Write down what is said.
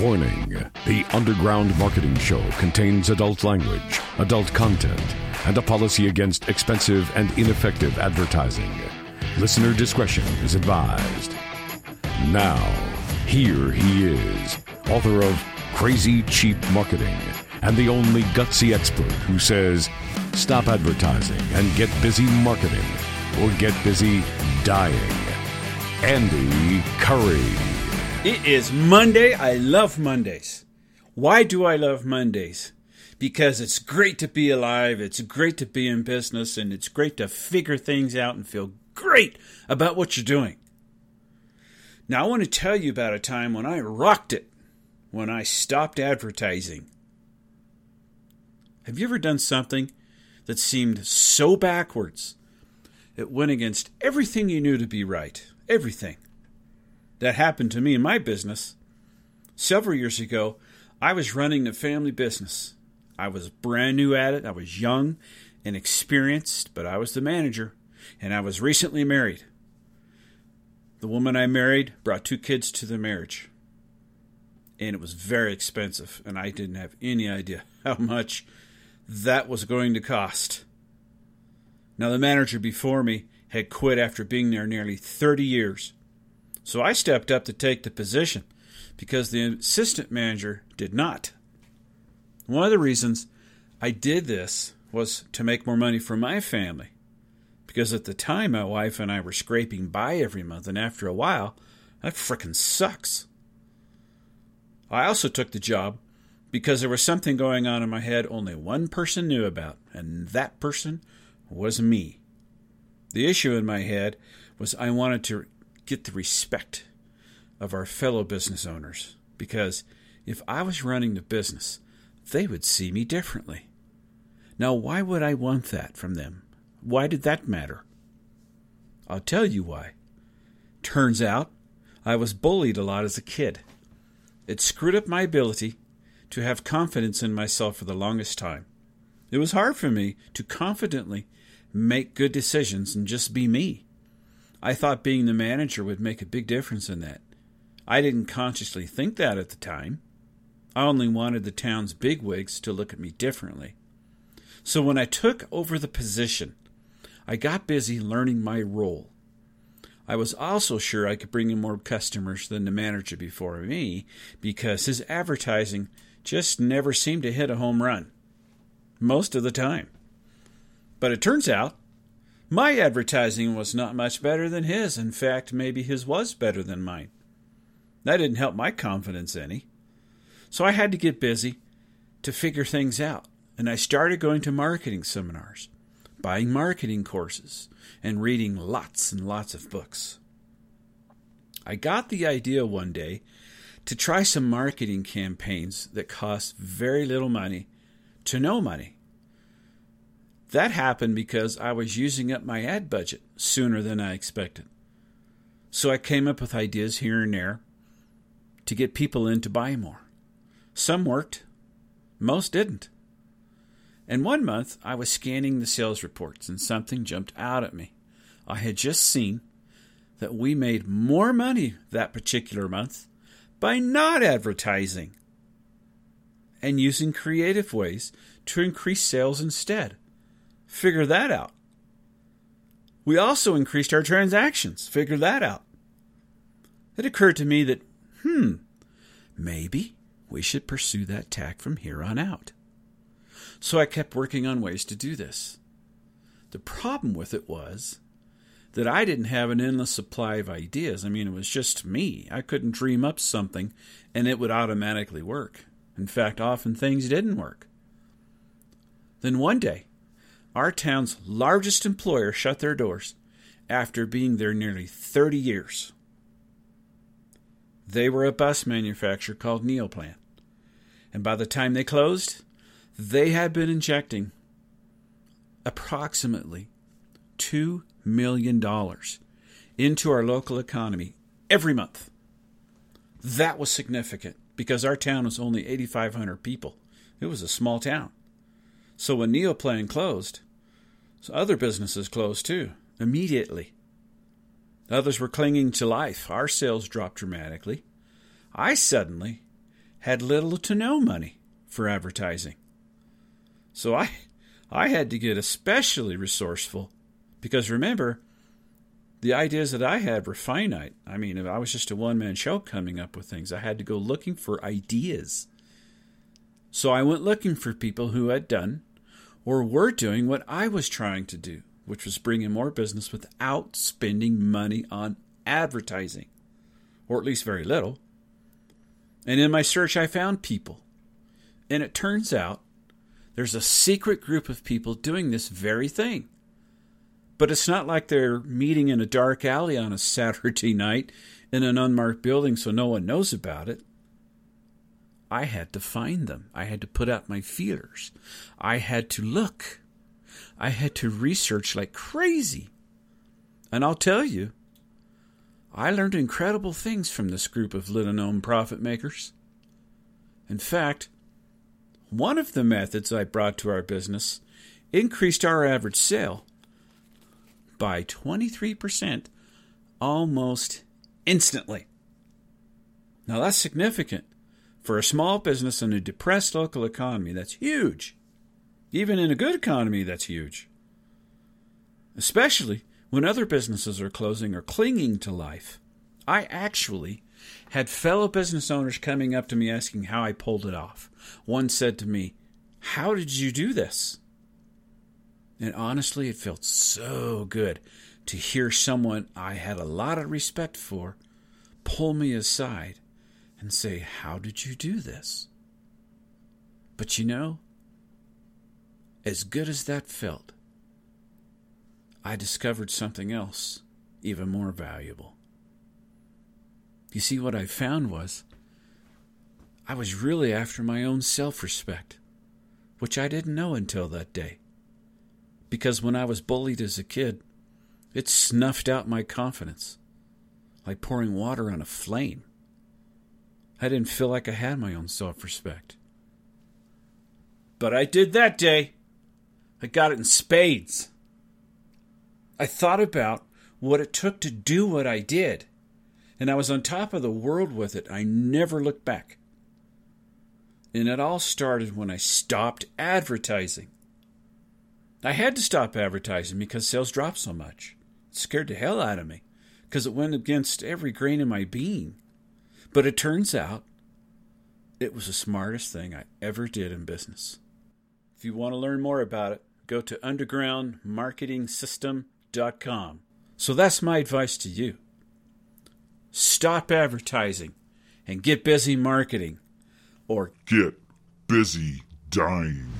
Warning The Underground Marketing Show contains adult language, adult content, and a policy against expensive and ineffective advertising. Listener discretion is advised. Now, here he is, author of Crazy Cheap Marketing, and the only gutsy expert who says, Stop advertising and get busy marketing, or get busy dying. Andy Curry. It is Monday. I love Mondays. Why do I love Mondays? Because it's great to be alive, it's great to be in business, and it's great to figure things out and feel great about what you're doing. Now, I want to tell you about a time when I rocked it, when I stopped advertising. Have you ever done something that seemed so backwards? It went against everything you knew to be right. Everything. That happened to me in my business. Several years ago, I was running a family business. I was brand new at it. I was young and experienced, but I was the manager, and I was recently married. The woman I married brought two kids to the marriage, and it was very expensive, and I didn't have any idea how much that was going to cost. Now, the manager before me had quit after being there nearly 30 years. So I stepped up to take the position because the assistant manager did not. One of the reasons I did this was to make more money for my family. Because at the time, my wife and I were scraping by every month, and after a while, that frickin' sucks. I also took the job because there was something going on in my head only one person knew about, and that person was me. The issue in my head was I wanted to get the respect of our fellow business owners because if I was running the business, they would see me differently. Now, why would I want that from them? Why did that matter? I'll tell you why. Turns out I was bullied a lot as a kid. It screwed up my ability to have confidence in myself for the longest time. It was hard for me to confidently make good decisions and just be me. I thought being the manager would make a big difference in that. I didn't consciously think that at the time. I only wanted the town's bigwigs to look at me differently. So when I took over the position, I got busy learning my role. I was also sure I could bring in more customers than the manager before me because his advertising just never seemed to hit a home run. Most of the time. But it turns out my advertising was not much better than his. In fact, maybe his was better than mine. That didn't help my confidence any. So I had to get busy to figure things out. And I started going to marketing seminars, buying marketing courses, and reading lots and lots of books. I got the idea one day to try some marketing campaigns that cost very little money to no money. That happened because I was using up my ad budget sooner than I expected. So I came up with ideas here and there to get people in to buy more. Some worked, most didn't. And one month I was scanning the sales reports and something jumped out at me. I had just seen that we made more money that particular month by not advertising and using creative ways to increase sales instead figure that out. We also increased our transactions, figure that out. It occurred to me that, hmm, maybe we should pursue that tack from here on out. So I kept working on ways to do this. The problem with it was that I didn't have an endless supply of ideas. I mean, it was just me. I couldn't dream up something and it would automatically work. In fact, often things didn't work. Then one day, our town's largest employer shut their doors after being there nearly 30 years. They were a bus manufacturer called Neoplan. And by the time they closed, they had been injecting approximately $2 million into our local economy every month. That was significant because our town was only 8,500 people. It was a small town. So when Neoplan closed, so other businesses closed too, immediately. Others were clinging to life. Our sales dropped dramatically. I suddenly had little to no money for advertising. So I I had to get especially resourceful because remember, the ideas that I had were finite. I mean, if I was just a one man show coming up with things, I had to go looking for ideas. So I went looking for people who had done or were doing what I was trying to do, which was bring in more business without spending money on advertising, or at least very little. And in my search, I found people. And it turns out there's a secret group of people doing this very thing. But it's not like they're meeting in a dark alley on a Saturday night in an unmarked building so no one knows about it. I had to find them. I had to put out my feelers. I had to look. I had to research like crazy. And I'll tell you, I learned incredible things from this group of little known profit makers. In fact, one of the methods I brought to our business increased our average sale by 23% almost instantly. Now that's significant. For a small business in a depressed local economy, that's huge. Even in a good economy, that's huge. Especially when other businesses are closing or clinging to life. I actually had fellow business owners coming up to me asking how I pulled it off. One said to me, How did you do this? And honestly, it felt so good to hear someone I had a lot of respect for pull me aside and say, How did you do this? But you know, as good as that felt, I discovered something else even more valuable. You see, what I found was I was really after my own self respect, which I didn't know until that day. Because when I was bullied as a kid, it snuffed out my confidence like pouring water on a flame. I didn't feel like I had my own self respect. But I did that day. I got it in spades. I thought about what it took to do what I did, and I was on top of the world with it. I never looked back. And it all started when I stopped advertising. I had to stop advertising because sales dropped so much. It scared the hell out of me because it went against every grain of my being. But it turns out it was the smartest thing I ever did in business. If you want to learn more about it, go to undergroundmarketingsystem.com. So that's my advice to you. Stop advertising and get busy marketing or get busy dying.